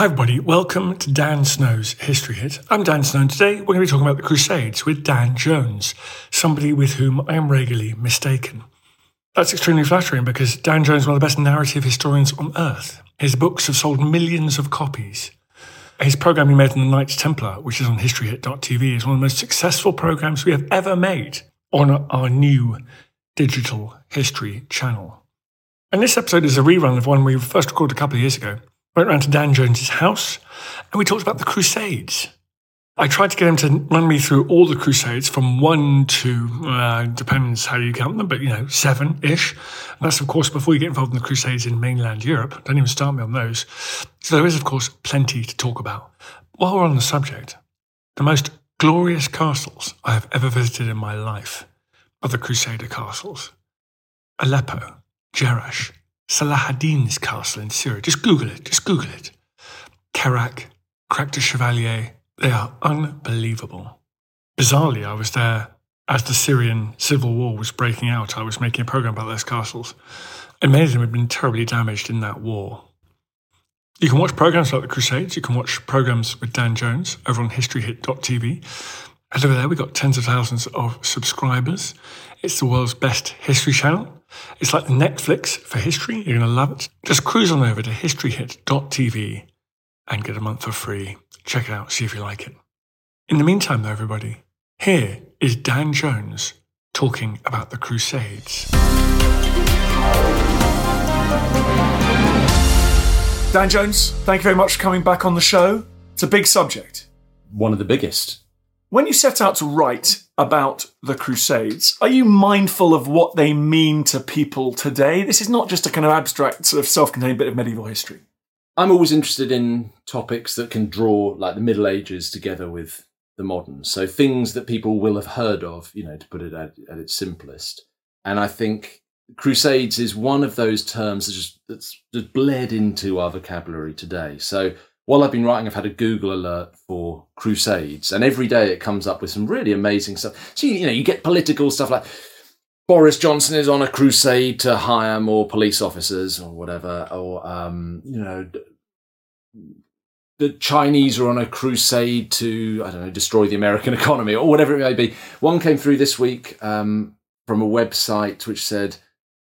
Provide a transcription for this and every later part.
Hi, everybody. Welcome to Dan Snow's History Hit. I'm Dan Snow, and today we're going to be talking about the Crusades with Dan Jones, somebody with whom I am regularly mistaken. That's extremely flattering because Dan Jones is one of the best narrative historians on earth. His books have sold millions of copies. His program he made on the Knights Templar, which is on historyhit.tv, is one of the most successful programs we have ever made on our new digital history channel. And this episode is a rerun of one we first recorded a couple of years ago went round to Dan Jones's house and we talked about the Crusades. I tried to get him to run me through all the Crusades from one to, uh, depends how you count them, but you know, seven ish. That's, of course, before you get involved in the Crusades in mainland Europe. Don't even start me on those. So there is, of course, plenty to talk about. While we're on the subject, the most glorious castles I have ever visited in my life are the Crusader castles Aleppo, Jerash, Salah ad-Din's castle in Syria. Just Google it. Just Google it. Kerak, Crac de Chevalier. They are unbelievable. Bizarrely, I was there as the Syrian civil war was breaking out. I was making a program about those castles. And many of them had been terribly damaged in that war. You can watch programs like the Crusades. You can watch programs with Dan Jones over on historyhit.tv. And over there, we've got tens of thousands of subscribers. It's the world's best history channel. It's like Netflix for history. You're going to love it. Just cruise on over to historyhit.tv and get a month for free. Check it out, see if you like it. In the meantime, though, everybody, here is Dan Jones talking about the Crusades. Dan Jones, thank you very much for coming back on the show. It's a big subject. One of the biggest. When you set out to write about the Crusades, are you mindful of what they mean to people today? This is not just a kind of abstract, sort of self contained bit of medieval history. I'm always interested in topics that can draw like the Middle Ages together with the modern. So things that people will have heard of, you know, to put it at, at its simplest. And I think Crusades is one of those terms that's just, that's just bled into our vocabulary today. So while I've been writing, I've had a Google alert for Crusades, and every day it comes up with some really amazing stuff. So, you know, you get political stuff like Boris Johnson is on a crusade to hire more police officers or whatever, or, um, you know, the Chinese are on a crusade to, I don't know, destroy the American economy or whatever it may be. One came through this week um, from a website which said,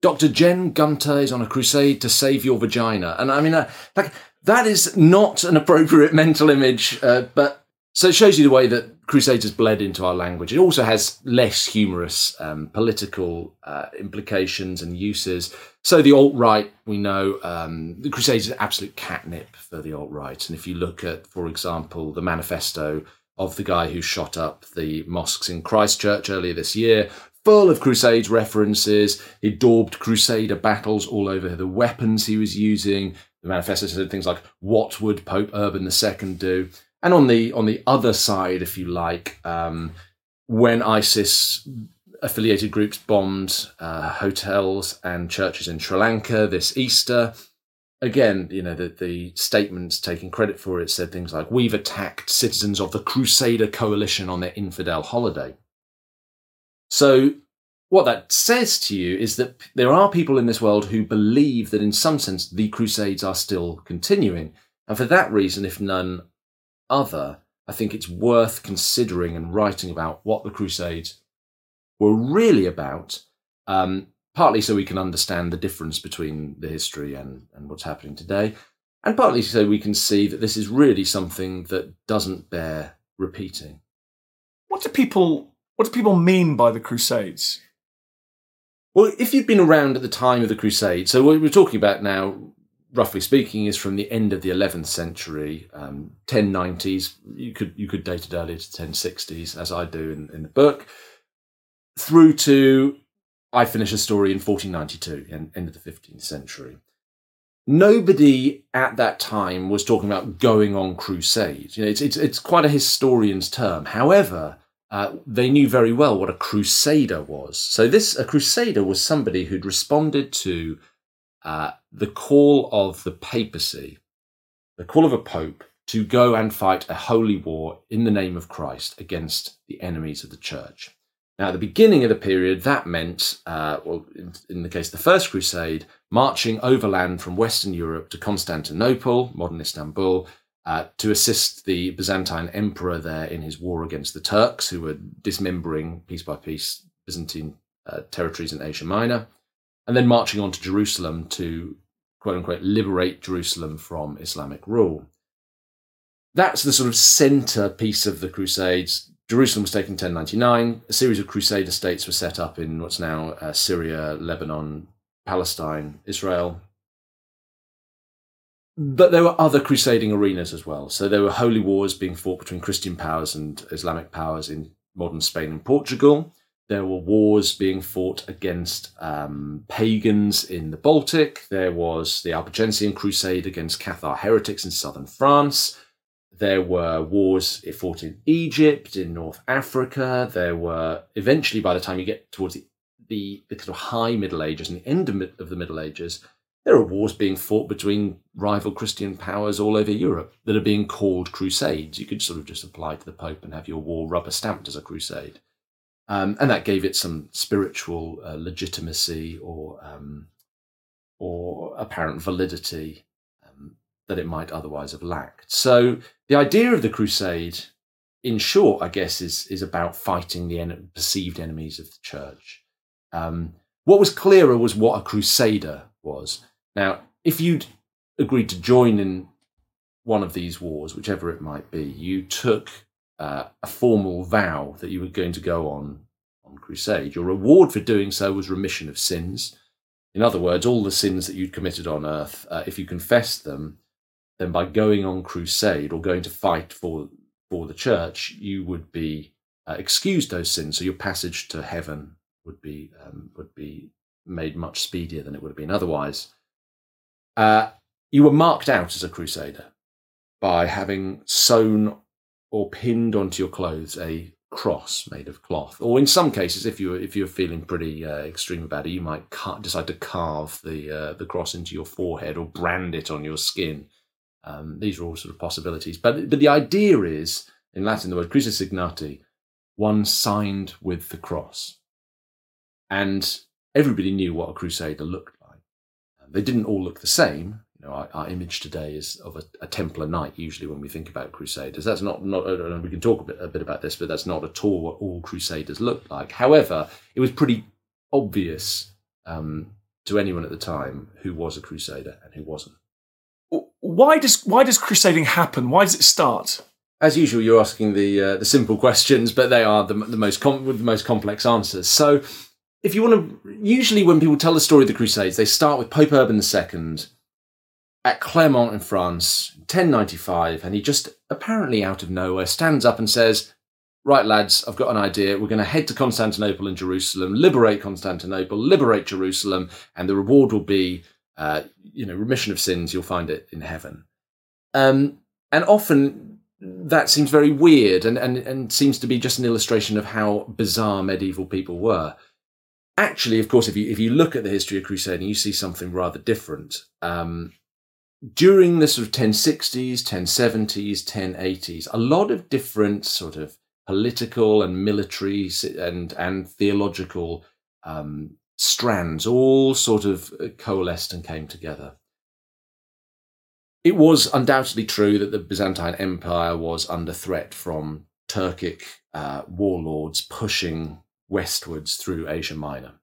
Dr. Jen Gunter is on a crusade to save your vagina. And I mean, uh, like, that is not an appropriate mental image, uh, but so it shows you the way that Crusades has bled into our language. It also has less humorous um, political uh, implications and uses. So the alt right, we know, um, the Crusades is absolute catnip for the alt right. And if you look at, for example, the manifesto of the guy who shot up the mosques in Christchurch earlier this year, full of Crusades references. He daubed Crusader battles all over the weapons he was using. The manifesto said things like, "What would Pope Urban II do?" And on the on the other side, if you like, um, when ISIS affiliated groups bombed uh, hotels and churches in Sri Lanka this Easter, again, you know, the, the statements taking credit for it said things like, We've attacked citizens of the Crusader Coalition on their infidel holiday. So what that says to you is that there are people in this world who believe that in some sense the crusades are still continuing. And for that reason if none other i think it's worth considering and writing about what the crusades were really about um, partly so we can understand the difference between the history and, and what's happening today and partly so we can see that this is really something that doesn't bear repeating. What do people what do people mean by the crusades well, if you've been around at the time of the Crusade, so what we're talking about now, roughly speaking, is from the end of the 11th century, um, 1090s. You could you could date it earlier to 1060s, as I do in, in the book, through to I finish a story in 1492, and end of the 15th century. Nobody at that time was talking about going on crusade. You know, it's it's it's quite a historian's term. However, uh, they knew very well what a crusader was. So this a crusader was somebody who'd responded to uh, the call of the papacy, the call of a pope to go and fight a holy war in the name of Christ against the enemies of the church. Now, at the beginning of the period, that meant, uh, well, in, in, the case of the First Crusade, marching overland from Western Europe to Constantinople, modern Istanbul, uh, to assist the Byzantine emperor there in his war against the Turks, who were dismembering piece by piece Byzantine uh, territories in Asia Minor, and then marching on to Jerusalem to quote unquote liberate Jerusalem from Islamic rule. That's the sort of center piece of the Crusades. Jerusalem was taken in 1099. A series of Crusader states were set up in what's now uh, Syria, Lebanon, Palestine, Israel. But there were other crusading arenas as well. So there were holy wars being fought between Christian powers and Islamic powers in modern Spain and Portugal. There were wars being fought against um, pagans in the Baltic. There was the Albigensian Crusade against Cathar heretics in southern France. There were wars fought in Egypt, in North Africa. There were eventually, by the time you get towards the, the, the of high Middle Ages and the end of, of the Middle Ages, there are wars being fought between rival Christian powers all over Europe that are being called crusades. You could sort of just apply to the Pope and have your war rubber stamped as a crusade. Um, and that gave it some spiritual uh, legitimacy or um, or apparent validity that it might otherwise have lacked. So the idea of the crusade, in short, I guess, is is about fighting the en- perceived enemies of the church. Um, what was clearer was what a crusader was. Now, if you'd agreed to join in one of these wars, whichever it might be, you took uh, a formal vow that you were going to go on on crusade. Your reward for doing so was remission of sins. In other words, all the sins that you'd committed on earth, uh, if you confessed them, then by going on crusade or going to fight for for the church, you would be uh, excused those sins. So your passage to heaven would be um, would be made much speedier than it would have been otherwise. Uh, you were marked out as a crusader by having sewn or pinned onto your clothes a cross made of cloth, or in some cases, if you were, if you're feeling pretty uh, extreme about it, you might decide to carve the uh, the cross into your forehead or brand it on your skin um, these are all sort of possibilities. But, but the idea is, in Latin, the word crucis one signed with the cross. And everybody knew what a crusader looked. They didn't all look the same. You know, our, our image today is of a, a, Templar knight. Usually, when we think about crusaders, that's not not. Uh, we can talk a bit, a bit about this, but that's not at all what all crusaders looked like. However, it was pretty obvious um, to anyone at the time who was a crusader and who wasn't why does why does crusading happen? Why does it start? As usual, you're asking the uh, the simple questions, but they are the, the most com- with the most complex answers. So, if you want to, usually when people tell the story of the Crusades, they start with Pope Urban II at Clermont in France, 1095, and he just apparently out of nowhere stands up and says, "Right, lads, I've got an idea. We're going to head to Constantinople and Jerusalem, liberate Constantinople, liberate Jerusalem, and the reward will be." uh, you know, remission of sins, you'll find it in heaven. Um, and often that seems very weird and, and, and seems to be just an illustration of how bizarre medieval people were. Actually, of course, if you if you look at the history of crusading, you see something rather different. Um, during the sort of 1060s, 1070s, 1080s, a lot of different sort of political and military and and theological um, strands all sort of uh, coalesced and came together. It was undoubtedly true that the Byzantine Empire was under threat from Turkic uh, warlords pushing westwards through Asia Minor.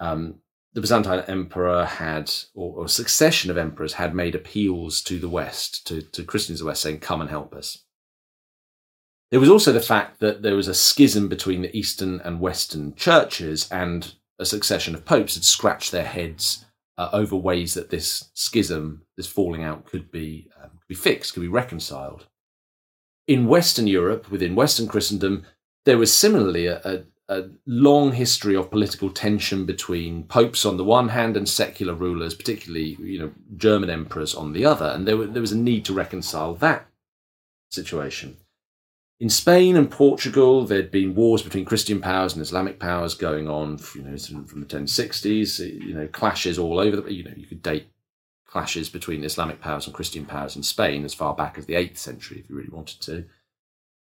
Um, the Byzantine emperor had, or, or, succession of emperors had made appeals to the West, to, to Christians of the West, saying, Come and help us. There was also the fact that there was a schism between the Eastern and Western churches, and a succession of popes had scratched their heads uh, over ways that this schism, this falling out, could be um, be fixed, could be reconciled. In Western Europe, within Western Christendom, there was similarly a, a, a long history of political tension between popes on the one hand and secular rulers, particularly you know German emperors on the other, and there, were, there was a need to reconcile that situation. In Spain and Portugal, there'd been wars between Christian powers and Islamic powers going on, you know, from the 1060s. You know, clashes all over. The, you know, you could date clashes between Islamic powers and Christian powers in Spain as far back as the eighth century, if you really wanted to.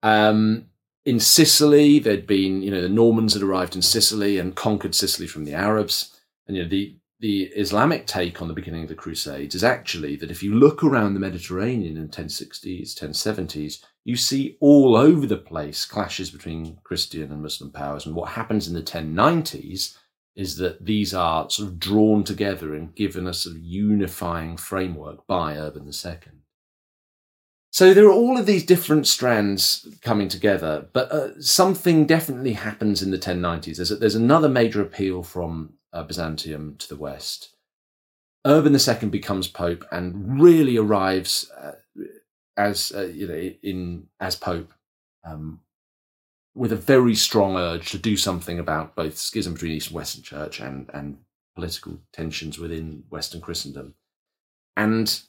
Um, in Sicily, there'd been, you know, the Normans had arrived in Sicily and conquered Sicily from the Arabs. And, you know, the, the Islamic take on the beginning of the Crusades is actually that if you look around the Mediterranean in the 1060s, 1070s, you see all over the place clashes between Christian and Muslim powers. And what happens in the 1090s is that these are sort of drawn together and given a sort of unifying framework by Urban II. So there are all of these different strands coming together, but uh, something definitely happens in the 1090s. There's, a, there's another major appeal from uh, Byzantium to the west. Urban II becomes pope and really arrives uh, as uh, you know in as pope um, with a very strong urge to do something about both schism between East and Western Church and and political tensions within Western Christendom, and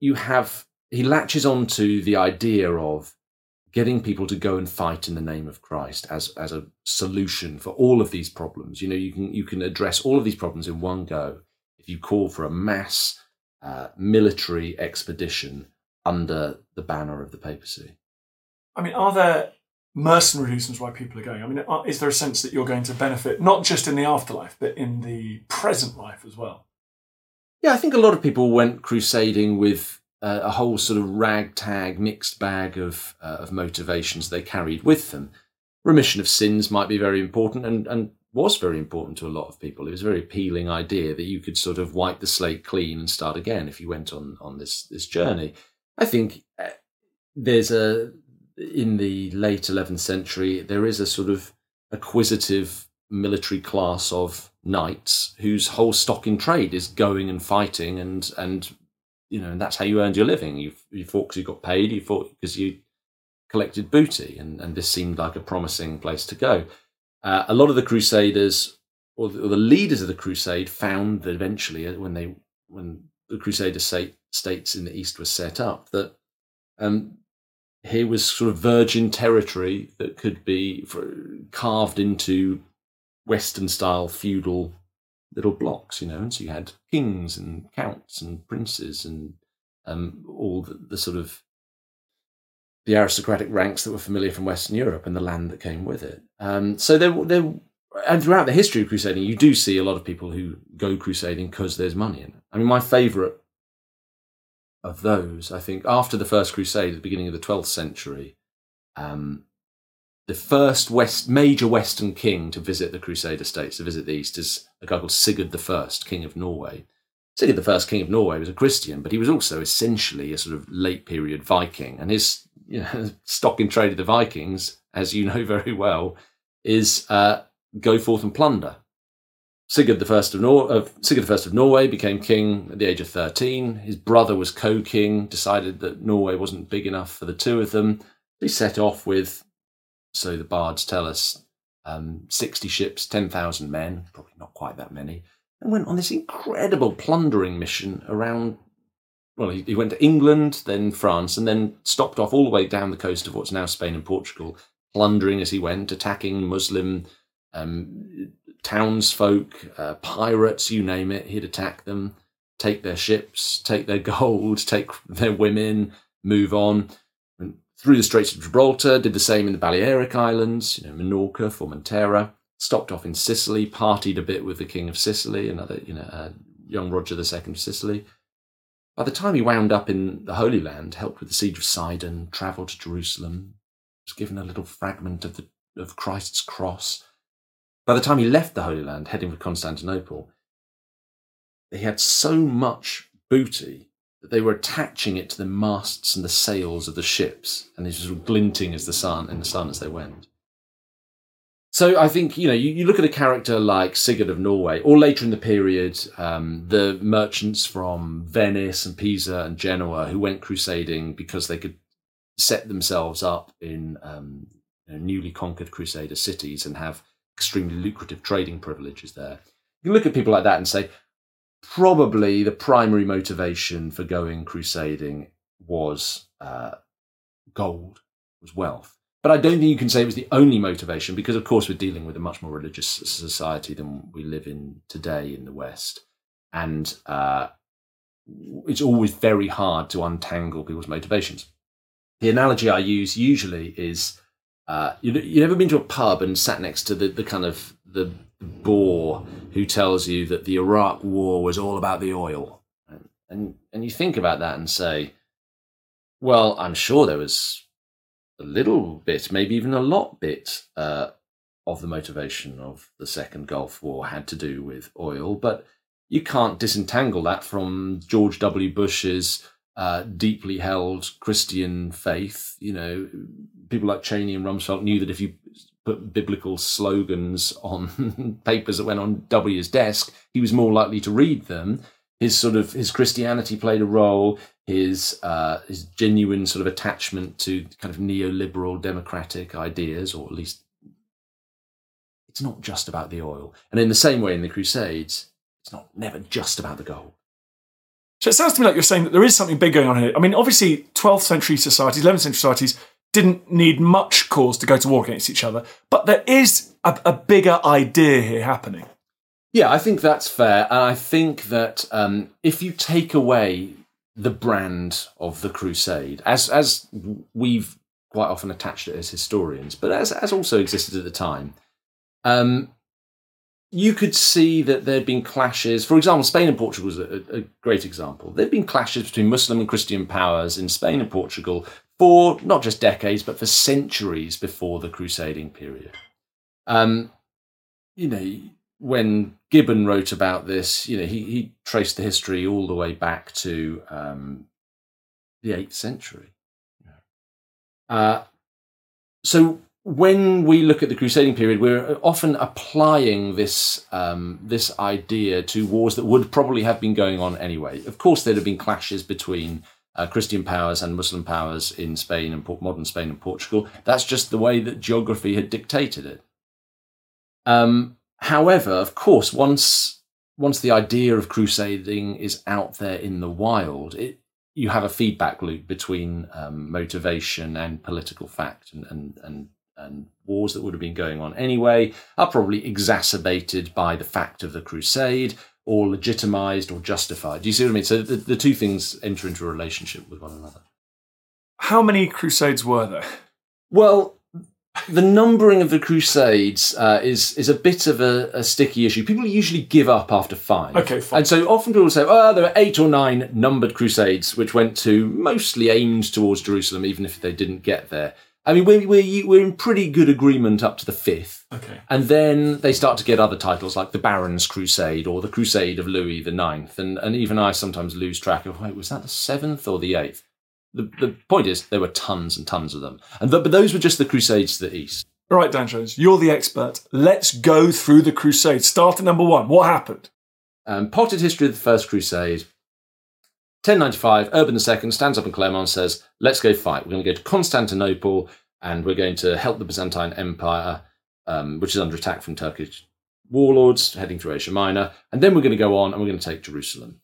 you have he latches on to the idea of getting people to go and fight in the name of Christ as as a solution for all of these problems. You know, you can you can address all of these problems in one go if you call for a mass uh, military expedition under the banner of the papacy. I mean, are there mercenary reasons why people are going? I mean, is there a sense that you're going to benefit not just in the afterlife, but in the present life as well? Yeah, I think a lot of people went crusading with uh, a whole sort of ragtag, mixed bag of uh, of motivations they carried with them. Remission of sins might be very important, and and was very important to a lot of people. It was a very appealing idea that you could sort of wipe the slate clean and start again if you went on on this this journey. I think uh, there's a in the late 11th century there is a sort of acquisitive military class of knights whose whole stock in trade is going and fighting and and you know and that's how you earned your living. You you fought because you got paid you fought because you collected booty and and this seemed like a promising place to go. Uh, a lot of the crusaders or the, or the, leaders of the crusade found that eventually uh, when they when the crusader state states in the East were set up, that um, here was sort of virgin territory that could be carved into Western style feudal little blocks, you know, and so you had kings and counts and princes and um, all the, the, sort of the aristocratic ranks that were familiar from Western Europe and the land that came with it. Um, so there, there, and throughout the history of crusading, you do see a lot of people who go crusading because there's money in it. I mean, my favourite of those, I think, after the First Crusade the beginning of the 12th century, um, the first West major Western king to visit the Crusader states, to visit the East, is a guy called Sigurd I, King of Norway. Sigurd I, King of Norway, was a Christian, but he was also essentially a sort of late period Viking. And his you know, stock in trade of the Vikings, as you know very well, is uh, go forth and plunder. Sigurd First of, Nor- Sigurd I of Norway became king at the age of thirteen. His brother was co-king. Decided that Norway wasn't big enough for the two of them. He set off with, so the bards tell us, um, sixty ships, ten thousand men, probably not quite that many, and went on this incredible plundering mission around. Well, he, he went to England, then France, and then stopped off all the way down the coast of what's now Spain and Portugal, plundering as he went, attacking Muslim um, townsfolk, uh, pirates, you name it. He'd attack them, take their ships, take their gold, take their women, move on. Through the Straits of Gibraltar, did the same in the Balearic Islands, you know, Minorca, Formentera. Stopped off in Sicily, partied a bit with the King of Sicily, another, you know, uh, young Roger II of Sicily. By the time he wound up in the Holy Land, helped with the siege of Sidon, travelled to Jerusalem, was given a little fragment of the of Christ's cross, by the time he left the Holy Land, heading for Constantinople, he had so much booty that they were attaching it to the masts and the sails of the ships, and it was glinting as the sun in the sun as they went. So I think you know you, you look at a character like Sigurd of Norway, or later in the period, um, the merchants from Venice and Pisa and Genoa who went crusading because they could set themselves up in um, you know, newly conquered Crusader cities and have extremely lucrative trading privileges there. You can look at people like that and say, probably the primary motivation for going crusading was uh, gold, was wealth. But I don't think you can say it was the only motivation because, of course, we're dealing with a much more religious society than we live in today in the West. And uh, it's always very hard to untangle people's motivations. The analogy I use usually is Uh, you you never been to a pub and sat next to the, the kind of the bore who tells you that the Iraq War was all about the oil, and and, you think about that and say, well, I'm sure there was a little bit, maybe even a lot bit, uh, of the motivation of the Second Gulf War had to do with oil, but you can't disentangle that from George W. Bush's uh, deeply held Christian faith. You know, people like Cheney and Rumsfeld knew that if you put biblical slogans on papers that went on W's desk, he was more likely to read them. His sort of his Christianity played a role. His uh, his genuine sort of attachment to kind of neoliberal democratic ideas, or at least it's not just about the oil. And in the same way, in the Crusades, it's not never just about the gold. So it sounds to me like you're saying that there is something big going on here. I mean, obviously, 12th century societies, 11th century societies didn't need much cause to go to war against each other, but there is a, a bigger idea here happening. Yeah, I think that's fair. And I think that um, if you take away the brand of the crusade, as as we've quite often attached it as historians, but as as also existed at the time, um, you could see that there'd been clashes. For example, Spain and Portugal was a, a great example. There'd been clashes between Muslim and Christian powers in Spain and Portugal for not just decades, but for centuries before the crusading period. Um, you know, when Gibbon wrote about this, you know, he, he traced the history all the way back to um, the eighth century. Uh, so when we look at the crusading period, we're often applying this um, this idea to wars that would probably have been going on anyway. Of course, there'd have been clashes between uh, Christian powers and Muslim powers in Spain and modern Spain and Portugal. That's just the way that geography had dictated it. Um, however, of course, once once the idea of crusading is out there in the wild, it, you have a feedback loop between um, motivation and political fact and, and, and and wars that would have been going on anyway are probably exacerbated by the fact of the crusade or legitimized or justified. Do you see what I mean? So the, the two things enter into a relationship with one another. How many crusades were there? Well, the numbering of the crusades uh, is is a bit of a, a, sticky issue. People usually give up after five. Okay, fine. And so often people say, "Oh, there were eight or nine numbered crusades, which went to mostly aimed towards Jerusalem, even if they didn't get there." I mean, we're, we're, we're in pretty good agreement up to the fifth. Okay. And then they start to get other titles like the Baron's Crusade or the Crusade of Louis the Ninth. And, and even I sometimes lose track of, wait, was that the seventh or the eighth? The, the point is, there were tons and tons of them. And but those were just the Crusades to the east. All right, Dan Jones, you're the expert. Let's go through the Crusades. Start at number one. What happened? Um, potted history of the First Crusade. 1095, Urban II stands up in Clermont and says, Let's go fight. We're going to go to Constantinople and we're going to help the Byzantine Empire, um, which is under attack from Turkish warlords heading through Asia Minor. And then we're going to go on and we're going to take Jerusalem.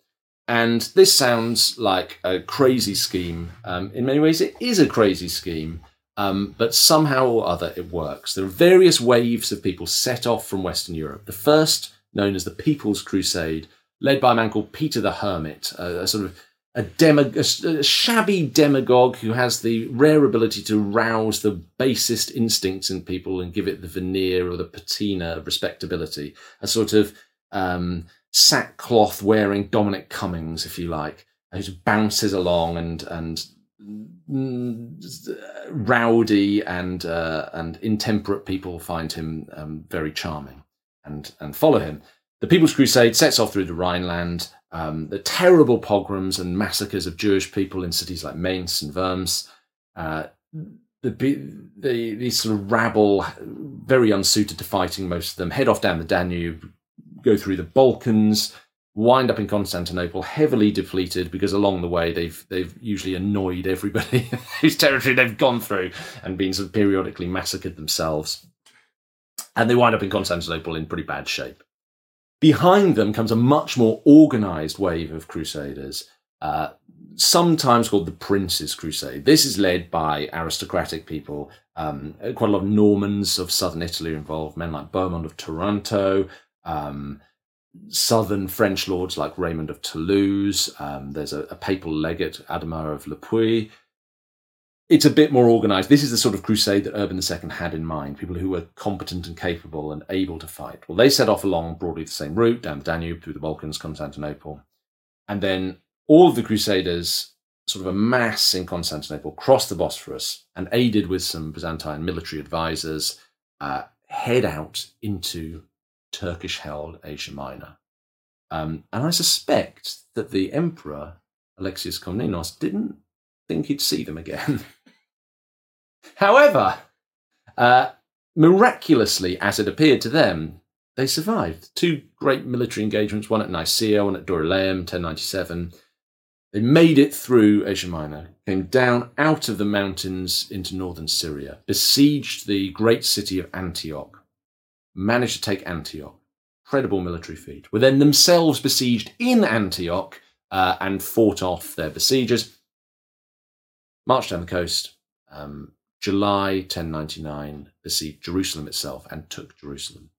And this sounds like a crazy scheme. Um, in many ways, it is a crazy scheme, um, but somehow or other it works. There are various waves of people set off from Western Europe. The first, known as the People's Crusade, led by a man called Peter the Hermit, a, a sort of a, demo, a, a, shabby demagogue who has the rare ability to rouse the basest instincts in people and give it the veneer or the patina of respectability. A sort of um, sackcloth wearing Dominic Cummings, if you like, who bounces along and and mm, rowdy and uh, and intemperate people find him um, very charming and and follow him. The People's Crusade sets off through the Rhineland. Um, the terrible pogroms and massacres of Jewish people in cities like Mainz and Worms. Uh, the, the, these sort of rabble, very unsuited to fighting, most of them, head off down the Danube, go through the Balkans, wind up in Constantinople, heavily depleted because along the way they've they've usually annoyed everybody whose territory they've gone through and been sort of periodically massacred themselves. And they wind up in Constantinople in pretty bad shape. Behind them comes a much more organized wave of crusaders, uh, sometimes called the Prince's Crusade. This is led by aristocratic people. Um, quite a lot of Normans of southern Italy involved, men like Bohemond of Taranto, um, southern French lords like Raymond of Toulouse. Um, there's a, a, papal legate, Adhemar of Le Puy. It's a bit more organized. This is the sort of crusade that Urban II had in mind people who were competent and capable and able to fight. Well, they set off along broadly the same route down the Danube through the Balkans, Constantinople. And then all of the crusaders sort of a mass in Constantinople, cross the Bosphorus, and aided with some Byzantine military advisors, uh, head out into Turkish held Asia Minor. Um, and I suspect that the emperor, Alexius Komnenos, didn't think he'd see them again. However, uh, miraculously, as it appeared to them, they survived. Two great military engagements, one at Nicaea, one at Dorylaeum, 1097 they made it through Asia Minor, came down out of the mountains into northern Syria, besieged the great city of Antioch, managed to take Antioch. Incredible military feat. Were then themselves besieged in Antioch uh, and fought off their besiegers. Marched down the coast. Um, July 1099, besieged Jerusalem itself and took Jerusalem.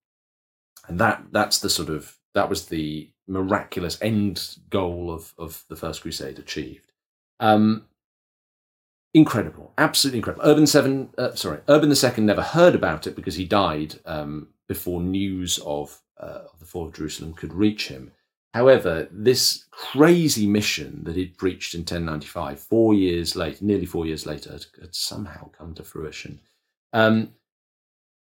And that that's the sort of that was the miraculous end goal of, of the First Crusade achieved. Um, incredible, absolutely incredible. Urban Seven, uh, sorry, Urban the Second never heard about it because he died um, before news of, uh, of the fall of Jerusalem could reach him. However, this crazy mission that he'd preached in 1095, four years later, nearly four years later, had, had somehow come to fruition. Um,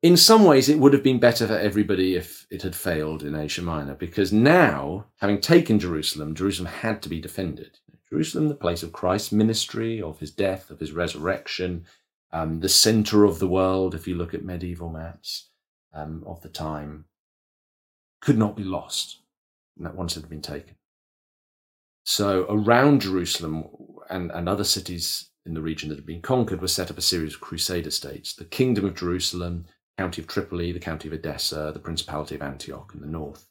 in some ways, it would have been better for everybody if it had failed in Asia Minor, because now, having taken Jerusalem, Jerusalem had to be defended. Jerusalem, the place of Christ's ministry, of his death, of his resurrection, um, the center of the world, if you look at medieval maps um, of the time, could not be lost once it had been taken. So, around Jerusalem and, and other cities in the region that had been conquered was set up a series of crusader states the Kingdom of Jerusalem, county of Tripoli, the county of Edessa, the Principality of Antioch in the north.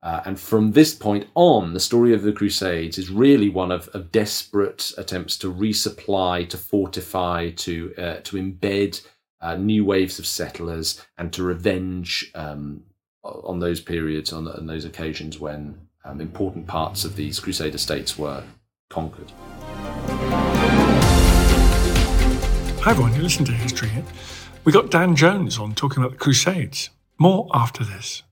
Uh, and from this point on, the story of the Crusades is really one of, of desperate attempts to resupply, to fortify, to uh, to embed uh, new waves of settlers, and to revenge um, on those periods, on, on those occasions when um, important parts of these Crusader states were conquered. Hi everyone, you listen to History Hit. We got Dan Jones on talking about the Crusades. More after this.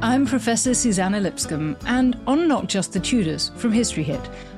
I'm Professor Suzannah Lipscomb, and on Not Just the Tudors from History Hit,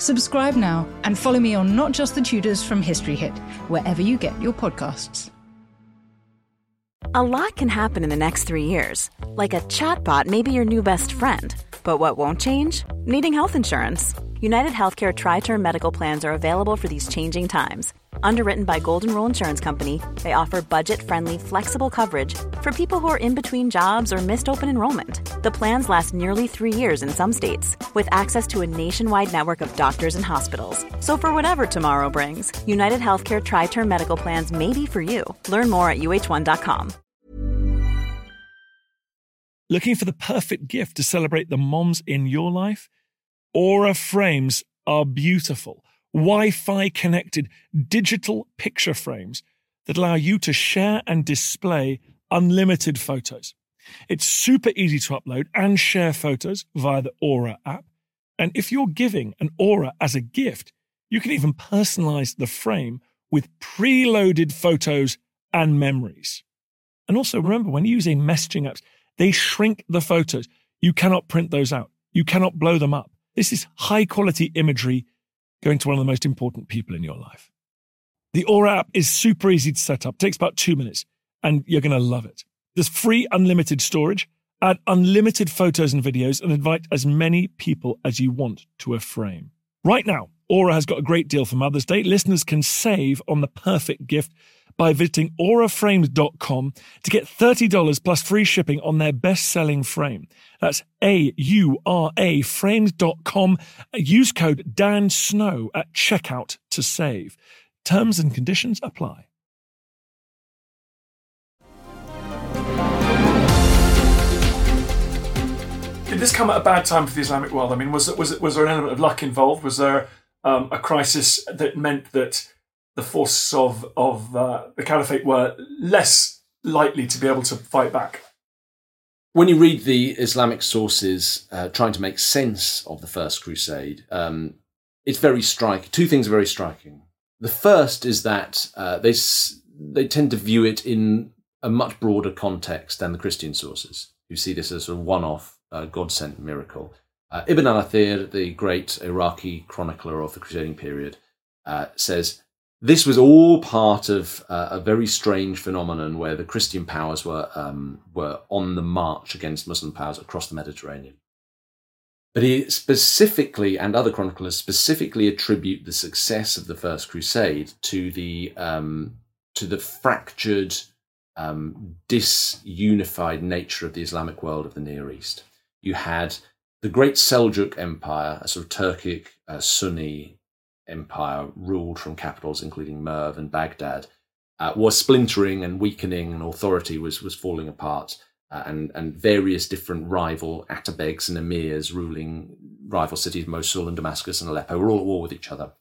Subscribe now and follow me on Not Just the Tudors from History Hit, wherever you get your podcasts. A lot can happen in the next three years. Like a chatbot may be your new best friend. But what won't change? Needing health insurance. United Healthcare TriTerm Medical Plans are available for these changing times. Underwritten by Golden Rule Insurance Company, they offer budget friendly, flexible coverage for people who are in between jobs or missed open enrollment. The plans last nearly three years in some states, with access to a nationwide network of doctors and hospitals. So, for whatever tomorrow brings, United Healthcare TriTerm Medical Plans may be for you. Learn more at uh1.com. Looking for the perfect gift to celebrate the moms in your life? Aura frames are beautiful, Wi Fi connected digital picture frames that allow you to share and display unlimited photos. It's super easy to upload and share photos via the Aura app. And if you're giving an Aura as a gift, you can even personalize the frame with preloaded photos and memories. And also remember, when using messaging apps, they shrink the photos. You cannot print those out. You cannot blow them up. This is high quality imagery going to one of the most important people in your life. The Aura app is super easy to set up, takes about two minutes, and you're going to love it. There's free unlimited storage, add unlimited photos and videos, and invite as many people as you want to a frame. Right now, Aura has got a great deal for Mother's Day. Listeners can save on the perfect gift by visiting auraframes.com to get $30 plus free shipping on their best selling frame. That's A U R A frames.com. Use code Dan Snow at checkout to save. Terms and conditions apply. Did this come at a bad time for the Islamic world? I mean, was was was there an element of luck involved? Was there um, a crisis that meant that the forces of of uh, the caliphate were less likely to be able to fight back? When you read the Islamic sources uh, trying to make sense of the First Crusade, um, it's very striking. Two things are very striking. The first is that uh, they they tend to view it in a much broader context than the Christian sources, who see this as a one-off uh, God sent miracle. Uh, Ibn al Athir, the great Iraqi chronicler of the crusading period, uh, says this was all part of uh, a very strange phenomenon where the Christian powers were um, were on the march against Muslim powers across the Mediterranean. But he specifically, and other chroniclers specifically, attribute the success of the First Crusade to the um, to the fractured, um, disunified nature of the Islamic world of the Near East you had the great Seljuk Empire, a sort of Turkic uh, Sunni empire ruled from capitals including Merv and Baghdad, uh, was splintering and weakening, and authority was was falling apart. Uh, and and various different rival atabegs and emirs ruling rival cities, Mosul and Damascus and Aleppo, were all at war with each other.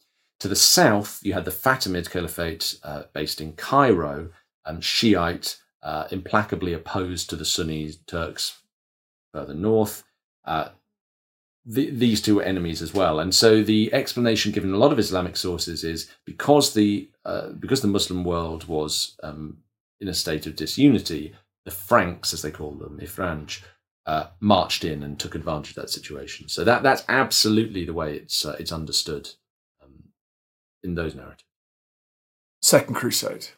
To the south, you had the Fatimid Caliphate uh, based in Cairo, um, Shiite, uh, implacably opposed to the Sunni Turks further north. The, these two were enemies as well, and so the explanation given in a lot of Islamic sources is because the uh, because the Muslim world was um, in a state of disunity, the Franks, as they call them, Ifranj, uh, marched in and took advantage of that situation. So that that's absolutely the way it's uh, it's understood um, in those narratives. Second Crusade.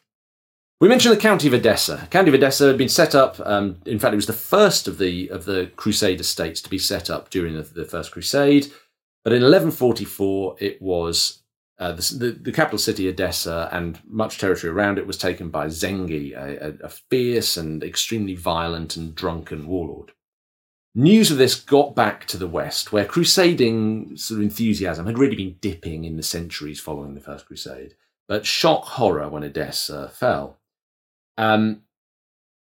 We mentioned the County of Edessa. County of Edessa had been set up. Um, in fact, it was the first of the of the Crusader states to be set up during the, the First Crusade. But in 1144, it was uh, the, the, the, capital city, Edessa, and much territory around it was taken by Zengi, a, a, a fierce and extremely violent and drunken warlord. News of this got back to the West, where crusading sort of enthusiasm had really been dipping in the centuries following the First Crusade. But shock horror when Edessa fell. Um,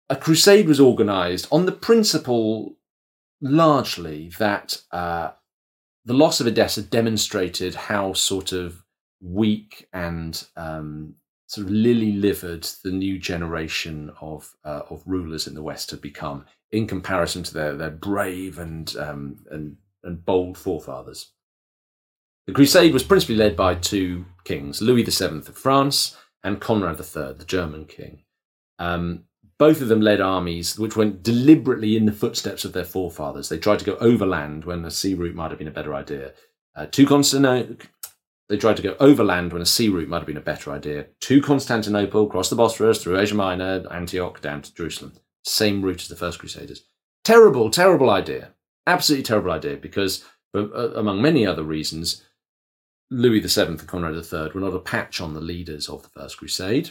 a crusade was organized on the principle largely that uh, the loss of Edessa demonstrated how sort of weak and um, sort of lily-livered the new generation of uh, of rulers in the West had become in comparison to their their brave and um, and and bold forefathers. The crusade was principally led by two kings, Louis VII of France and Conrad III, the German king. Um, both of them led armies which went deliberately in the footsteps of their forefathers. They tried to go overland when a sea route might have been a better idea. Uh, to Constantinople, they tried to go overland when a sea route might have been a better idea. To Constantinople, across the Bosphorus, through Asia Minor, Antioch, down to Jerusalem. Same route as the First Crusaders. Terrible, terrible idea. Absolutely terrible idea because, uh, among many other reasons, Louis VII and Conrad III were not a patch on the leaders of the First Crusade.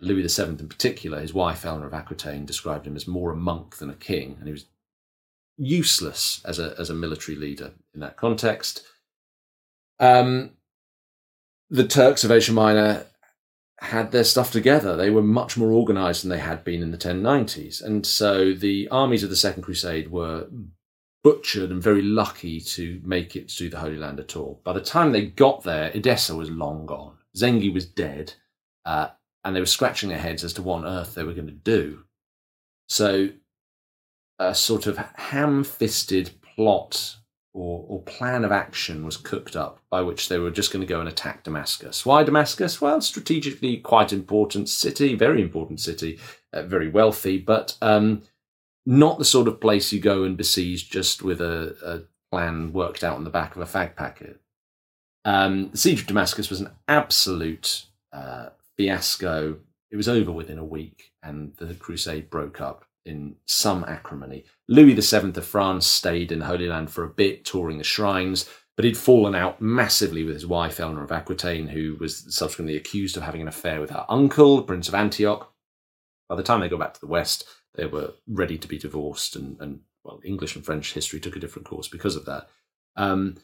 Louis VII in particular, his wife Eleanor of Aquitaine described him as more a monk than a king, and he was useless as a as a military leader in that context. Um, the Turks of Asia Minor had their stuff together. They were much more organized than they had been in the 1090s. And so the armies of the Second Crusade were butchered and very lucky to make it to the Holy Land at all. By the time they got there, Edessa was long gone. Zengi was dead. Uh, and they were scratching their heads as to what on earth they were going to do. So, a sort of ham fisted plot or, or, plan of action was cooked up by which they were just going to go and attack Damascus. Why Damascus? Well, strategically quite important city, very important city, uh, very wealthy, but um, not the sort of place you go and besiege just with a, a plan worked out on the back of a fag packet. Um, the siege of Damascus was an absolute uh, fiasco. It was over within a week, and the crusade broke up in some acrimony. Louis VII of France stayed in the Holy Land for a bit, touring the shrines, but he'd fallen out massively with his wife, Eleanor of Aquitaine, who was subsequently accused of having an affair with her uncle, Prince of Antioch. By the time they got back to the West, they were ready to be divorced, and, and well, English and French history took a different course because of that. Um,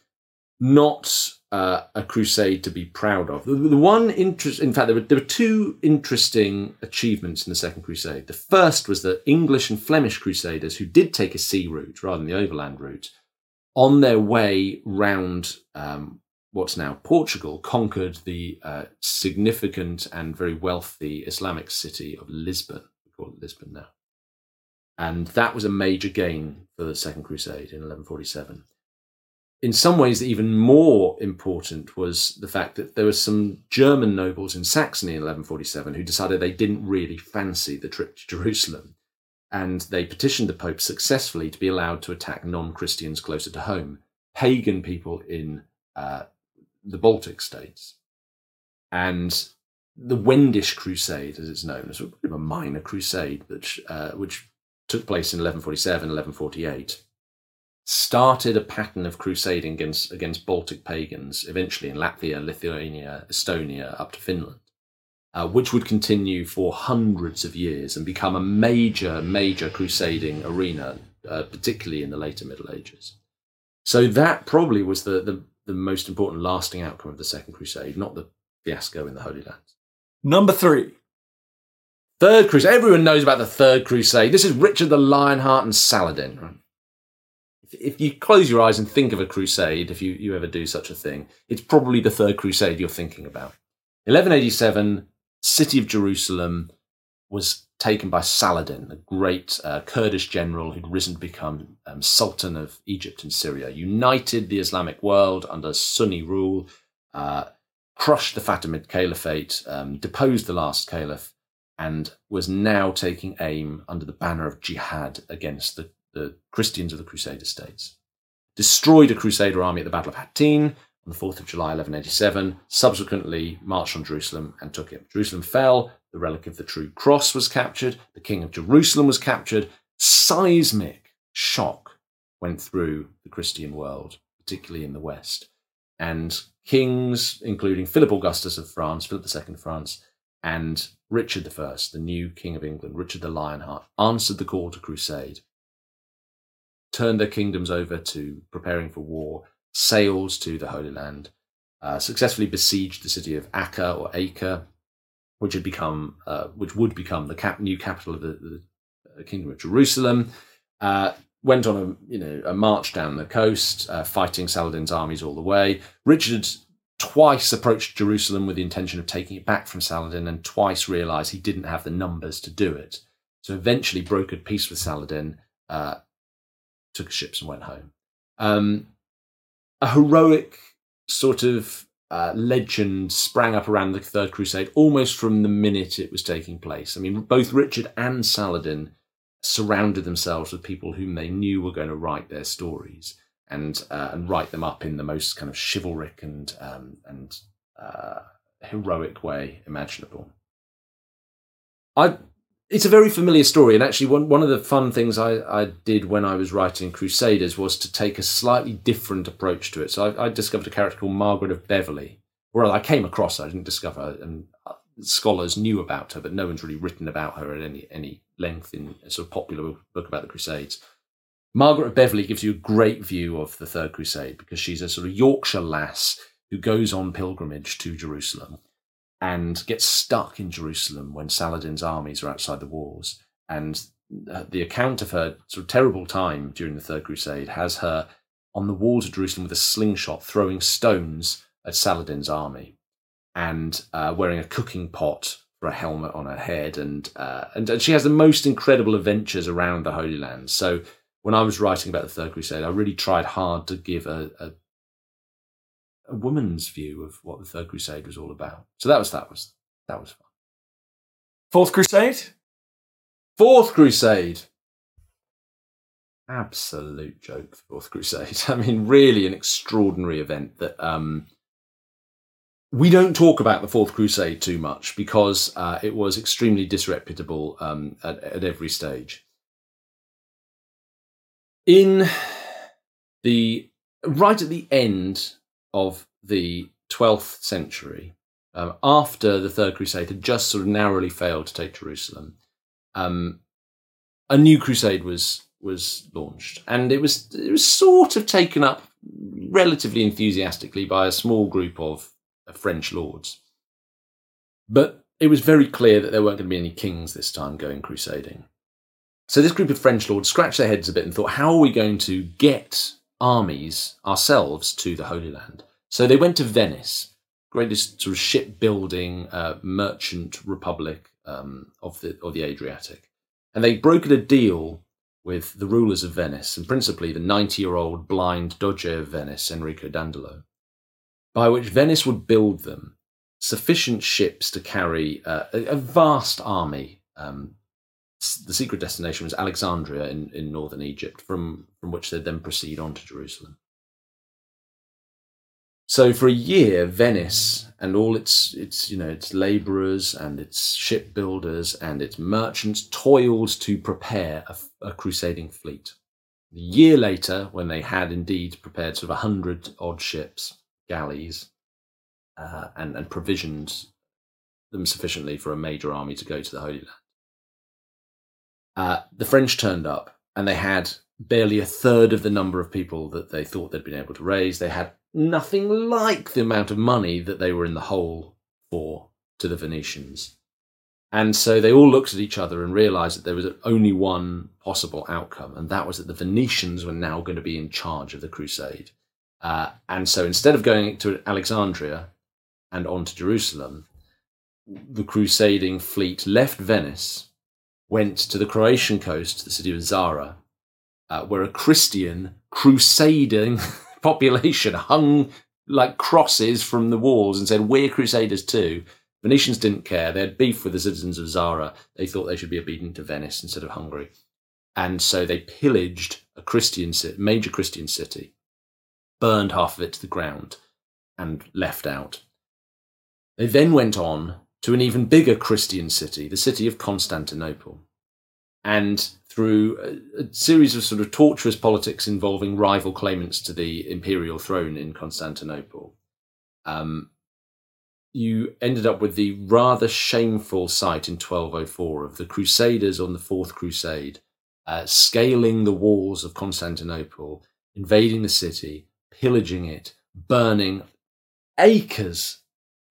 not uh, a crusade to be proud of. The, the one interest, in fact, there were, there were two interesting achievements in the Second Crusade. The first was that English and Flemish crusaders, who did take a sea route rather than the overland route, on their way round um, what's now Portugal, conquered the uh, significant and very wealthy Islamic city of Lisbon. We call it Lisbon now. And that was a major gain for the Second Crusade in 1147 in some ways, even more important was the fact that there were some German nobles in Saxony in 1147 who decided they didn't really fancy the trip to Jerusalem. And they petitioned the Pope successfully to be allowed to attack non Christians closer to home, pagan people in uh, the Baltic states. And the Wendish Crusade, as it's known, as a minor crusade, which, uh, which took place in 1147, 1148 started a pattern of crusading against, against Baltic pagans, eventually in Latvia, Lithuania, Estonia, up to Finland, uh, which would continue for hundreds of years and become a major, major crusading arena, uh, particularly in the later Middle Ages. So that probably was the, the, the most important lasting outcome of the Second Crusade, not the fiasco in the Holy Land. Number three. Third Crusade. Everyone knows about the Third Crusade. This is Richard the Lionheart and Saladin. Right? If you close your eyes and think of a crusade, if you, you ever do such a thing, it's probably the third crusade you're thinking about. 1187, city of Jerusalem was taken by Saladin, a great uh, Kurdish general who'd risen to become um, Sultan of Egypt and Syria, united the Islamic world under Sunni rule, uh, crushed the Fatimid Caliphate, um, deposed the last caliph, and was now taking aim under the banner of jihad against the the Christians of the Crusader states. Destroyed a Crusader army at the Battle of Hattin on the 4th of July 1187, subsequently marched on Jerusalem and took it. Jerusalem fell, the relic of the true cross was captured, the king of Jerusalem was captured. Seismic shock went through the Christian world, particularly in the West. And kings, including Philip Augustus of France, Philip II of France, and Richard I, the new king of England, Richard the Lionheart, answered the call to crusade turned their kingdoms over to preparing for war, sailed to the Holy Land, uh, successfully besieged the city of Acre or Acre, which had become, uh, which would become the cap- new capital of the, the, kingdom of Jerusalem. Uh, went on a you know a march down the coast, uh, fighting Saladin's armies all the way. Richard twice approached Jerusalem with the intention of taking it back from Saladin, and twice realized he didn't have the numbers to do it. So eventually brokered peace with Saladin, uh, took ships and went home. Um, a heroic sort of uh, legend sprang up around the Third Crusade almost from the minute it was taking place. I mean, both Richard and Saladin surrounded themselves with people whom they knew were going to write their stories and uh, and write them up in the most kind of chivalric and um, and uh, heroic way imaginable. I it's a very familiar story, and actually, one one of the fun things I, I did when I was writing Crusaders was to take a slightly different approach to it. So I, I discovered a character called Margaret of Beverley. Well, I came across her, I didn't discover and uh, scholars knew about her, but no one's really written about her at any any length in a sort of popular book about the Crusades. Margaret of Beverley gives you a great view of the Third Crusade because she's a sort of Yorkshire lass who goes on pilgrimage to Jerusalem and gets stuck in Jerusalem when Saladin's armies are outside the walls. And uh, the account of her sort of terrible time during the Third Crusade has her on the walls of Jerusalem with a slingshot throwing stones at Saladin's army and uh, wearing a cooking pot for a helmet on her head. And, uh, and, and she has the most incredible adventures around the Holy Land. So when I was writing about the Third Crusade, I really tried hard to give a, a a woman's view of what the Third Crusade was all about. So that was that was that was fun. Fourth Crusade. Fourth Crusade. Absolute joke. Fourth Crusade. I mean, really an extraordinary event that um, we don't talk about the Fourth Crusade too much because uh, it was extremely disreputable um, at, at every stage. In the right at the end of the 12th century, um, after the Third Crusade had just sort of narrowly failed to take Jerusalem, um, a new crusade was was launched, and it was it was sort of taken up relatively enthusiastically by a small group of French lords. But it was very clear that there weren't going to be any kings this time going crusading. So this group of French lords scratched their heads a bit and thought, how are we going to get armies ourselves to the Holy Land? So they went to Venice, greatest sort of shipbuilding uh, merchant republic um, of the of the Adriatic, and they brokered a deal with the rulers of Venice, and principally the 90 year old blind Doge of Venice, Enrico Dandolo, by which Venice would build them sufficient ships to carry uh, a, a, vast army. Um, the secret destination was Alexandria in, in northern Egypt, from, from which they'd then proceed on to Jerusalem. So for a year, Venice and all its its you know its labourers and its shipbuilders and its merchants toiled to prepare a, a, crusading fleet. A year later, when they had indeed prepared sort of a hundred odd ships, galleys, uh, and and provisioned them sufficiently for a major army to go to the Holy Land, uh, the French turned up and they had barely a third of the number of people that they thought they'd been able to raise. They had nothing like the amount of money that they were in the hole for to the Venetians. And so they all looked at each other and realized that there was only one possible outcome, and that was that the Venetians were now going to be in charge of the crusade. Uh, and so instead of going to Alexandria and on to Jerusalem, the crusading fleet left Venice, went to the Croatian coast, the city of Zara, uh, where a Christian crusading population hung like crosses from the walls and said, We're crusaders too. Venetians didn't care. They had beef with the citizens of Zara. They thought they should be obedient to Venice instead of Hungary. And so they pillaged a Christian major Christian city, burned half of it to the ground, and left out. They then went on to an even bigger Christian city, the city of Constantinople. And through a, a, series of sort of tortuous politics involving rival claimants to the imperial throne in Constantinople, um, you ended up with the rather shameful sight in 1204 of the Crusaders on the Fourth Crusade uh, scaling the walls of Constantinople, invading the city, pillaging it, burning acres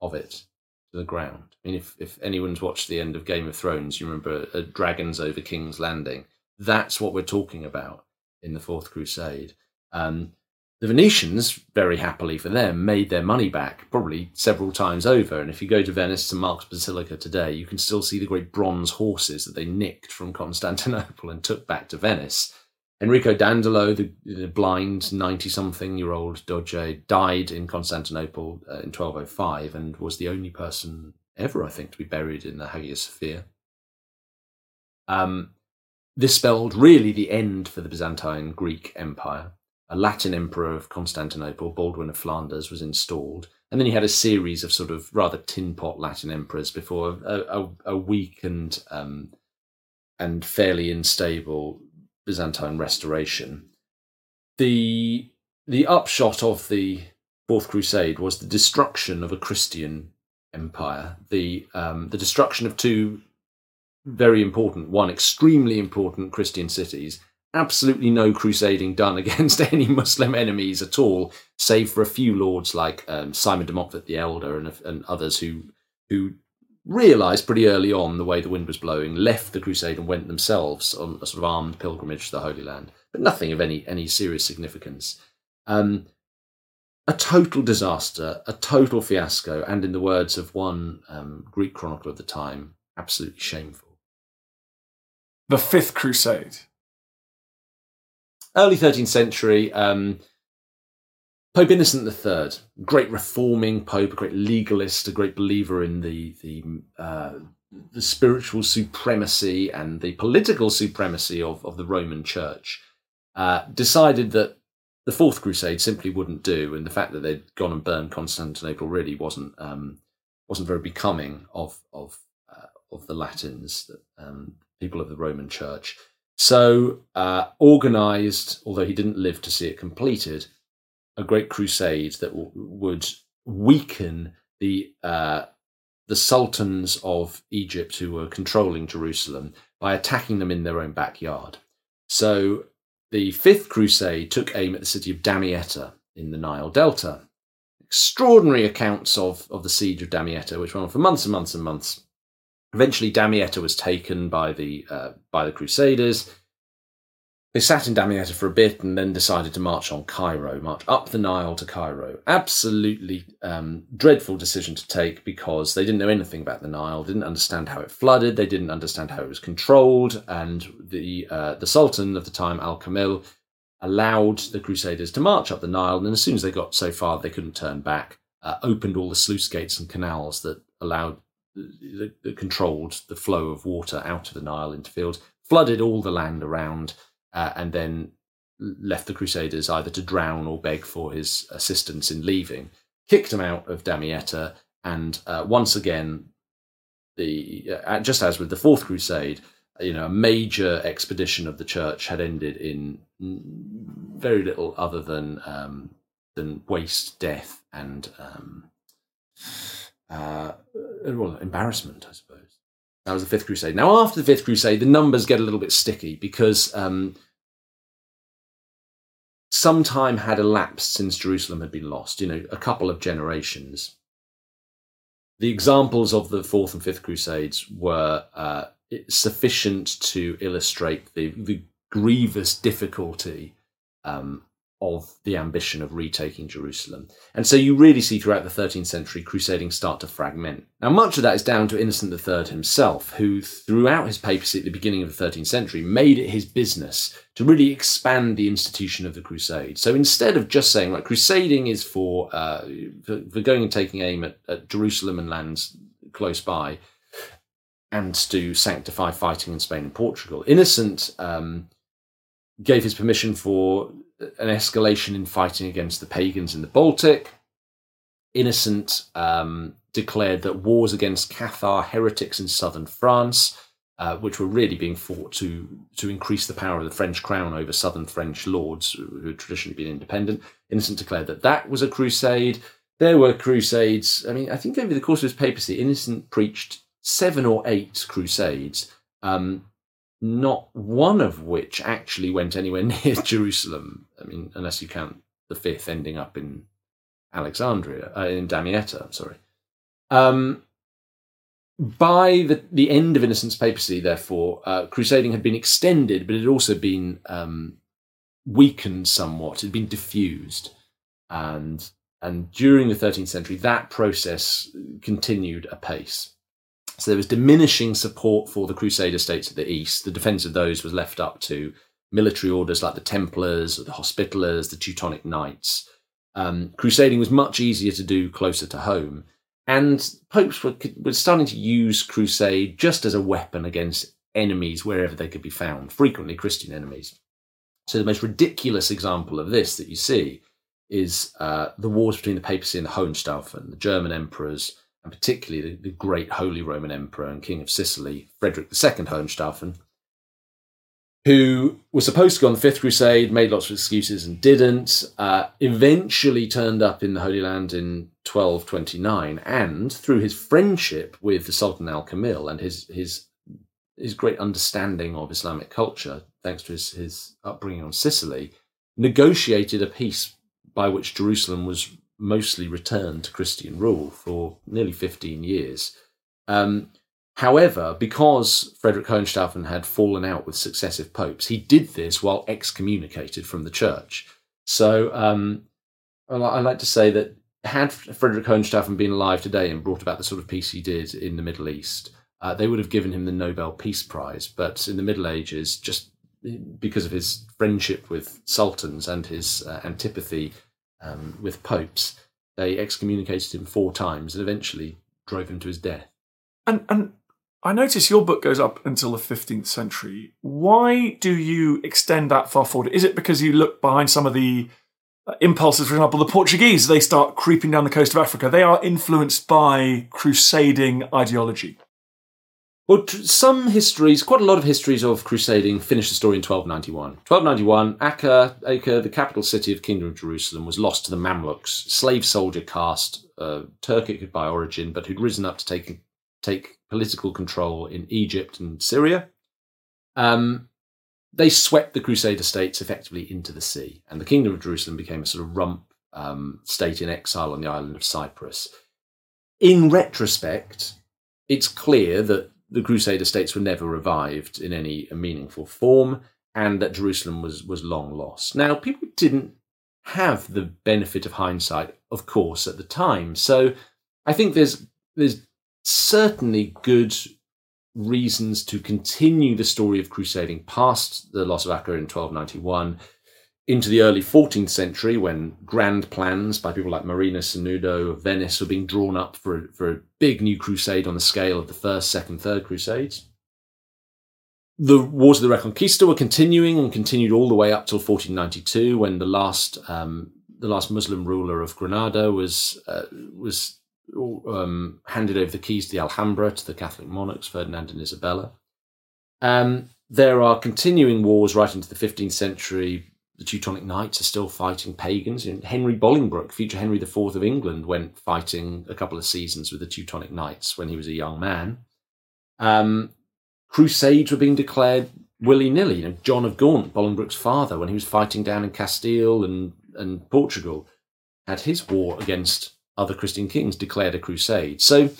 of it to the ground. If, if anyone's watched the end of Game of Thrones, you remember uh, Dragons over King's Landing. That's what we're talking about in the Fourth Crusade. Um, the Venetians, very happily for them, made their money back probably several times over. And if you go to Venice, to Mark's Basilica today, you can still see the great bronze horses that they nicked from Constantinople and took back to Venice. Enrico Dandolo, the, the blind 90 something year old Doge, died in Constantinople uh, in 1205 and was the only person ever, I think, to be buried in the Hagia Sophia. Um, this spelled really the end for the Byzantine Greek Empire. A Latin emperor of Constantinople, Baldwin of Flanders, was installed. And then you had a series of sort of rather tin pot Latin emperors before a, a, a weak and, um, and fairly unstable Byzantine restoration. The, the upshot of the Fourth Crusade was the destruction of a Christian empire, the um, the destruction of two very important, one extremely important Christian cities. Absolutely no crusading done against any Muslim enemies at all, save for a few lords like um, Simon de Montfort the Elder and, and others who who realised pretty early on the way the wind was blowing, left the crusade and went themselves on a sort of armed pilgrimage to the Holy Land, but nothing of any any serious significance. Um, a total disaster, a total fiasco, and in the words of one um, Greek chronicler of the time, absolutely shameful. The Fifth Crusade. Early 13th century, um, Pope Innocent III, great reforming pope, a great legalist, a great believer in the the uh, the spiritual supremacy and the political supremacy of, of the Roman Church, uh, decided that the Fourth Crusade simply wouldn't do, and the fact that they'd gone and burned Constantinople really wasn't um, wasn't very becoming of of uh, of the Latins, um, people of the Roman Church. So uh, organised, although he didn't live to see it completed, a great crusade that w- would weaken the uh, the sultans of Egypt who were controlling Jerusalem by attacking them in their own backyard. So the Fifth Crusade took aim at the city of Damietta in the Nile Delta. Extraordinary accounts of, of the siege of Damietta, which went on for months and months and months. Eventually, Damietta was taken by the uh, by the Crusaders. They sat in Damietta for a bit and then decided to march on Cairo, march up the Nile to Cairo. Absolutely um, dreadful decision to take because they didn't know anything about the Nile, didn't understand how it flooded, they didn't understand how it was controlled, and the uh, the Sultan of the time, Al Kamil, allowed the Crusaders to march up the Nile, and as soon as they got so far they couldn't turn back, uh, opened all the sluice gates and canals that allowed that controlled the flow of water out of the Nile into fields, flooded all the land around uh, and then left the Crusaders either to drown or beg for his assistance in leaving, kicked him out of Damietta, and uh, once again, the uh, just as with the Fourth Crusade, you know, a major expedition of the church had ended in very little other than um, than waste, death, and um, uh, well, embarrassment, I suppose. That was the Fifth Crusade. Now, after the Fifth Crusade, the numbers get a little bit sticky because um, some time had elapsed since Jerusalem had been lost, you know, a couple of generations. The examples of the Fourth and Fifth Crusades were uh, sufficient to illustrate the, the grievous difficulty um, of the ambition of retaking Jerusalem. And so you really see throughout the 13th century crusading start to fragment. Now, much of that is down to Innocent III himself, who, throughout his papacy at the beginning of the 13th century, made it his business to really expand the institution of the crusade. So instead of just saying, like, crusading is for, uh, for, for, going and taking aim at, at Jerusalem and lands close by, and to sanctify fighting in Spain and Portugal, Innocent um, gave his permission for an escalation in fighting against the pagans in the Baltic. Innocent um, declared that wars against Cathar heretics in southern France, uh, which were really being fought to to increase the power of the French crown over southern French lords who had traditionally been independent. Innocent declared that that was a crusade. There were crusades. I mean, I think over the course of his papacy, Innocent preached seven or eight crusades. Um, not one of which actually went anywhere near Jerusalem. I mean, unless you count the fifth ending up in Alexandria, uh, in Damietta, I'm sorry. Um, by the, the end of Innocent's papacy, therefore, uh, crusading had been extended, but it had also been um, weakened somewhat. It had been diffused. And, and during the 13th century, that process continued apace. So there was diminishing support for the Crusader states of the East. The defense of those was left up to military orders like the Templars, the Hospitallers, the Teutonic Knights. Um, crusading was much easier to do closer to home. And popes were, were starting to use crusade just as a weapon against enemies wherever they could be found, frequently Christian enemies. So the most ridiculous example of this that you see is uh, the wars between the papacy and the Hohenstaufen, the German emperors and particularly the, the, great Holy Roman Emperor and King of Sicily, Frederick II Hohenstaufen, who was supposed to go on the Fifth Crusade, made lots of excuses and didn't, uh, eventually turned up in the Holy Land in 1229, and through his friendship with the Sultan Al Kamil and his, his, his great understanding of Islamic culture, thanks to his, his upbringing on Sicily, negotiated a peace by which Jerusalem was mostly returned to Christian rule for nearly 15 years. Um, however, because Frederick Hohenstaufen had fallen out with successive popes, he did this while excommunicated from the church. So um, I like to say that had Frederick Hohenstaufen been alive today and brought about the sort of peace he did in the Middle East, uh, they would have given him the Nobel Peace Prize. But in the Middle Ages, just because of his friendship with sultans and his uh, antipathy um, with popes, they excommunicated him four times and eventually drove him to his death. And and I notice your book goes up until the 15th century. Why do you extend that far forward? Is it because you look behind some of the uh, impulses, for example, the Portuguese, they start creeping down the coast of Africa. They are influenced by crusading ideology. Well, some histories, quite a lot of histories of crusading, finish the story in 1291. 1291, Acre, Acre, the capital city of Kingdom of Jerusalem, was lost to the Mamluks, slave soldier caste, uh, Turkic by origin, but who'd risen up to take take political control in Egypt and Syria. Um, they swept the Crusader states effectively into the sea, and the Kingdom of Jerusalem became a sort of rump um, state in exile on the island of Cyprus. In retrospect, it's clear that the Crusader states were never revived in any meaningful form, and that Jerusalem was was long lost. Now, people didn't have the benefit of hindsight, of course, at the time. So, I think there's there's certainly good reasons to continue the story of crusading past the loss of Acre in 1291 into the early 14th century when grand plans by people like Marino Sanudo of Venice were being drawn up for, for a big new crusade on the scale of the first, second, third crusades. The Wars of the Reconquista were continuing and continued all the way up till 1492 when the last um, the last Muslim ruler of Granada was uh, was um, handed over the keys to the Alhambra to the Catholic monarchs, Ferdinand and Isabella. Um, there are continuing wars right into the 15th century. The Teutonic Knights are still fighting pagans. Henry Bolingbroke, future Henry IV of England, went fighting a couple of seasons with the Teutonic Knights when he was a young man. Um, crusades were being declared willy nilly. You know, John of Gaunt, Bolingbroke's father, when he was fighting down in Castile and, and Portugal, had his war against other Christian kings declared a crusade. So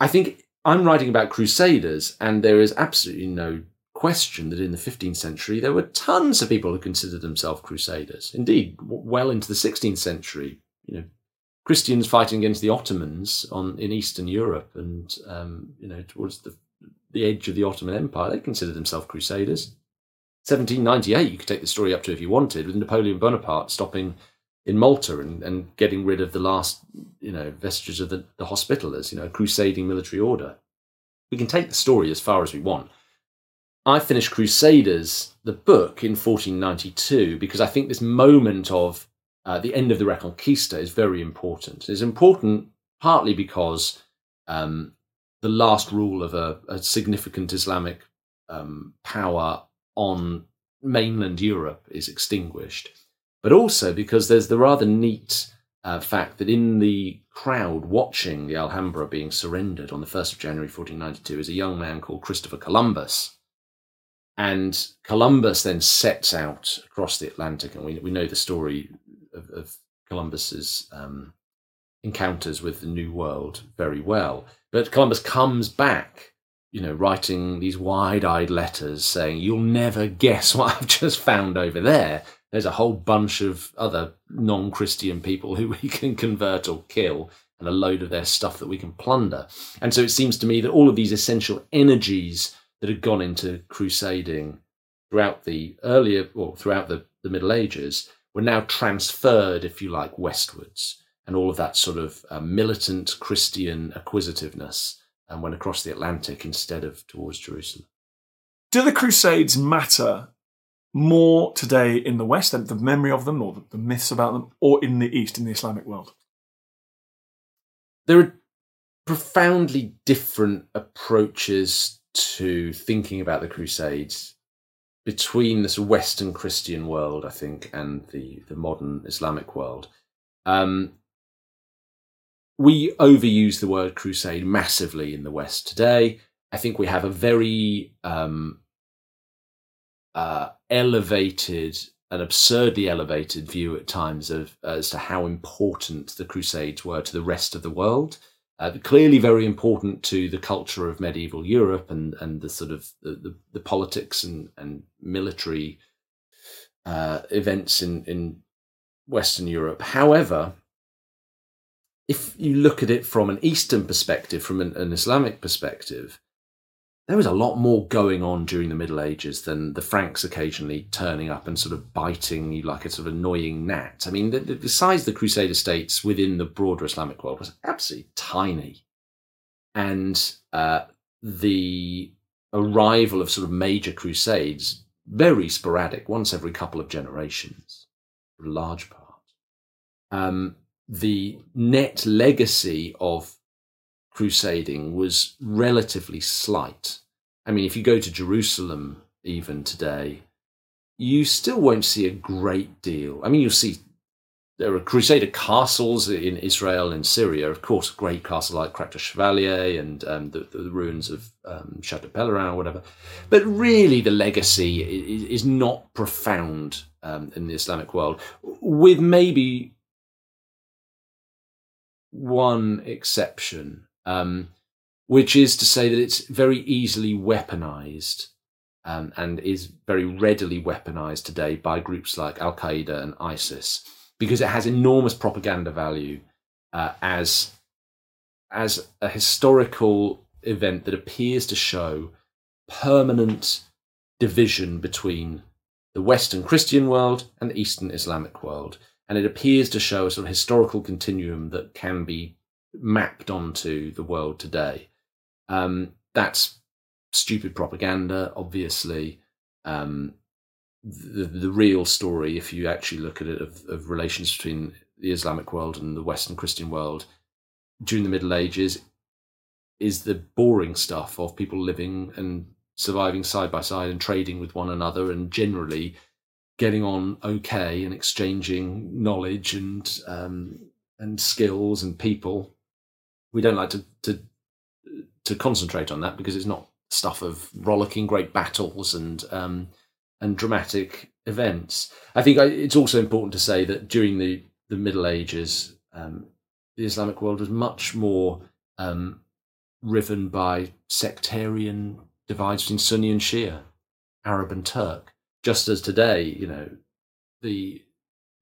I think I'm writing about crusaders, and there is absolutely no question that in the 15th century there were tons of people who considered themselves crusaders. Indeed, well into the 16th century, you know, Christians fighting against the Ottomans on in Eastern Europe and um, you know towards the the edge of the Ottoman Empire, they considered themselves crusaders. 1798, you could take the story up to if you wanted, with Napoleon Bonaparte stopping in Malta and, and getting rid of the last, you know, vestiges of the, the Hospitallers, you know, crusading military order. We can take the story as far as we want. I finished Crusaders, the book, in 1492 because I think this moment of uh, the end of the Reconquista is very important. It's important partly because um, the last rule of a, a significant Islamic um, power on mainland Europe is extinguished but also because there's the rather neat uh, fact that in the crowd watching the Alhambra being surrendered on the 1st of January 1492 is a young man called Christopher Columbus. And Columbus then sets out across the Atlantic, and we, we know the story of, of Columbus's um, encounters with the New World very well. But Columbus comes back, you know, writing these wide eyed letters saying, You'll never guess what I've just found over there there's a whole bunch of other non Christian people who we can convert or kill, and a load of their stuff that we can plunder. And so it seems to me that all of these essential energies that had gone into crusading throughout the earlier, or throughout the, the Middle Ages, were now transferred, if you like, westwards. And all of that sort of uh, militant Christian acquisitiveness and um, went across the Atlantic instead of towards Jerusalem. Do the Crusades matter more today in the West, than the memory of them or the, the myths about them, or in the East, in the Islamic world? There are profoundly different approaches to thinking about the Crusades between this Western Christian world, I think, and the, the modern Islamic world. Um, we overuse the word crusade massively in the West today. I think we have a very um, uh, elevated an absurdly elevated view at times of as to how important the Crusades were to the rest of the world. Uh, clearly, very important to the culture of medieval Europe and and the sort of the, the, the politics and and military uh, events in in Western Europe. However, if you look at it from an Eastern perspective, from an, an Islamic perspective, there was a lot more going on during the Middle Ages than the Franks occasionally turning up and sort of biting you like a sort of annoying gnat. I mean, the, the size of the Crusader states within the broader Islamic world was absolutely tiny. And uh, the arrival of sort of major crusades, very sporadic, once every couple of generations, for a large part. Um, the net legacy of crusading was relatively slight. I mean, if you go to Jerusalem even today, you still won't see a great deal. I mean, you'll see there are Crusader castles in Israel and Syria, of course, great castle like Krak des Chevaliers and um, the, the, ruins of um, Chateau Pellerin or whatever. But really, the legacy is, is not profound um, in the Islamic world, with maybe one exception, um, which is to say that it's very easily weaponized. Um, and is very readily weaponized today by groups like Al Qaeda and ISIS because it has enormous propaganda value uh, as as a historical event that appears to show permanent division between the Western Christian world and the Eastern Islamic world. And it appears to show a sort of historical continuum that can be mapped onto the world today. Um, that's stupid propaganda, obviously. Um, the, the real story, if you actually look at it, of, of relations between the Islamic world and the Western Christian world during the Middle Ages is the boring stuff of people living and surviving side by side and trading with one another and generally getting on okay and exchanging knowledge and um, and skills and people. We don't like to, to to concentrate on that because it's not stuff of rollicking great battles and um, and dramatic events. I think it's also important to say that during the, the Middle Ages, um, the Islamic world was much more um, riven by sectarian divides between Sunni and Shia, Arab and Turk. Just as today, you know, the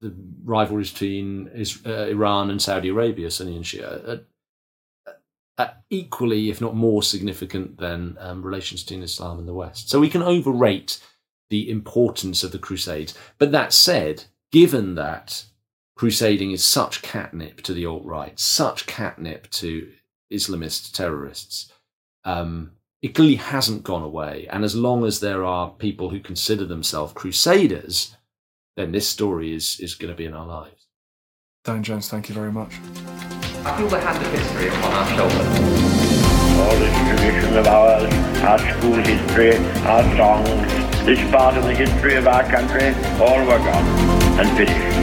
the rivalries between uh, Iran and Saudi Arabia, Sunni and Shia, are equally, if not more, significant than um, relations between Islam and the West. So we can overrate the importance of the Crusades. But that said, given that crusading is such catnip to the alt right, such catnip to Islamist terrorists, um, it clearly hasn't gone away. And as long as there are people who consider themselves crusaders, then this story is, is going to be in our lives. Dan Jones, thank you very much. I feel the hand of history upon our shoulders. All this tradition of ours, our school history, our songs, this part of the history of our country, all were gone and finished.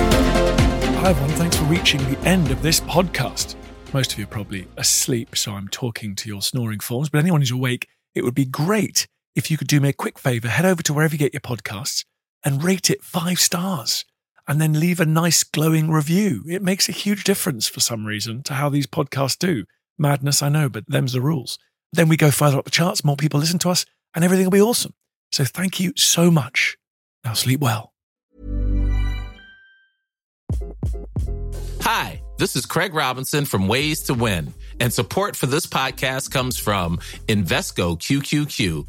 Hi, everyone. Thanks for reaching the end of this podcast. Most of you are probably asleep, so I'm talking to your snoring forms. But anyone who's awake, it would be great if you could do me a quick favor. Head over to wherever you get your podcasts and rate it five stars and then leave a nice glowing review. It makes a huge difference for some reason to how these podcasts do. Madness, I know, but them's the rules. Then we go further up the charts, more people listen to us, and everything will be awesome. So thank you so much. Now sleep well. Hi, this is Craig Robinson from Ways to Win, and support for this podcast comes from Invesco QQQ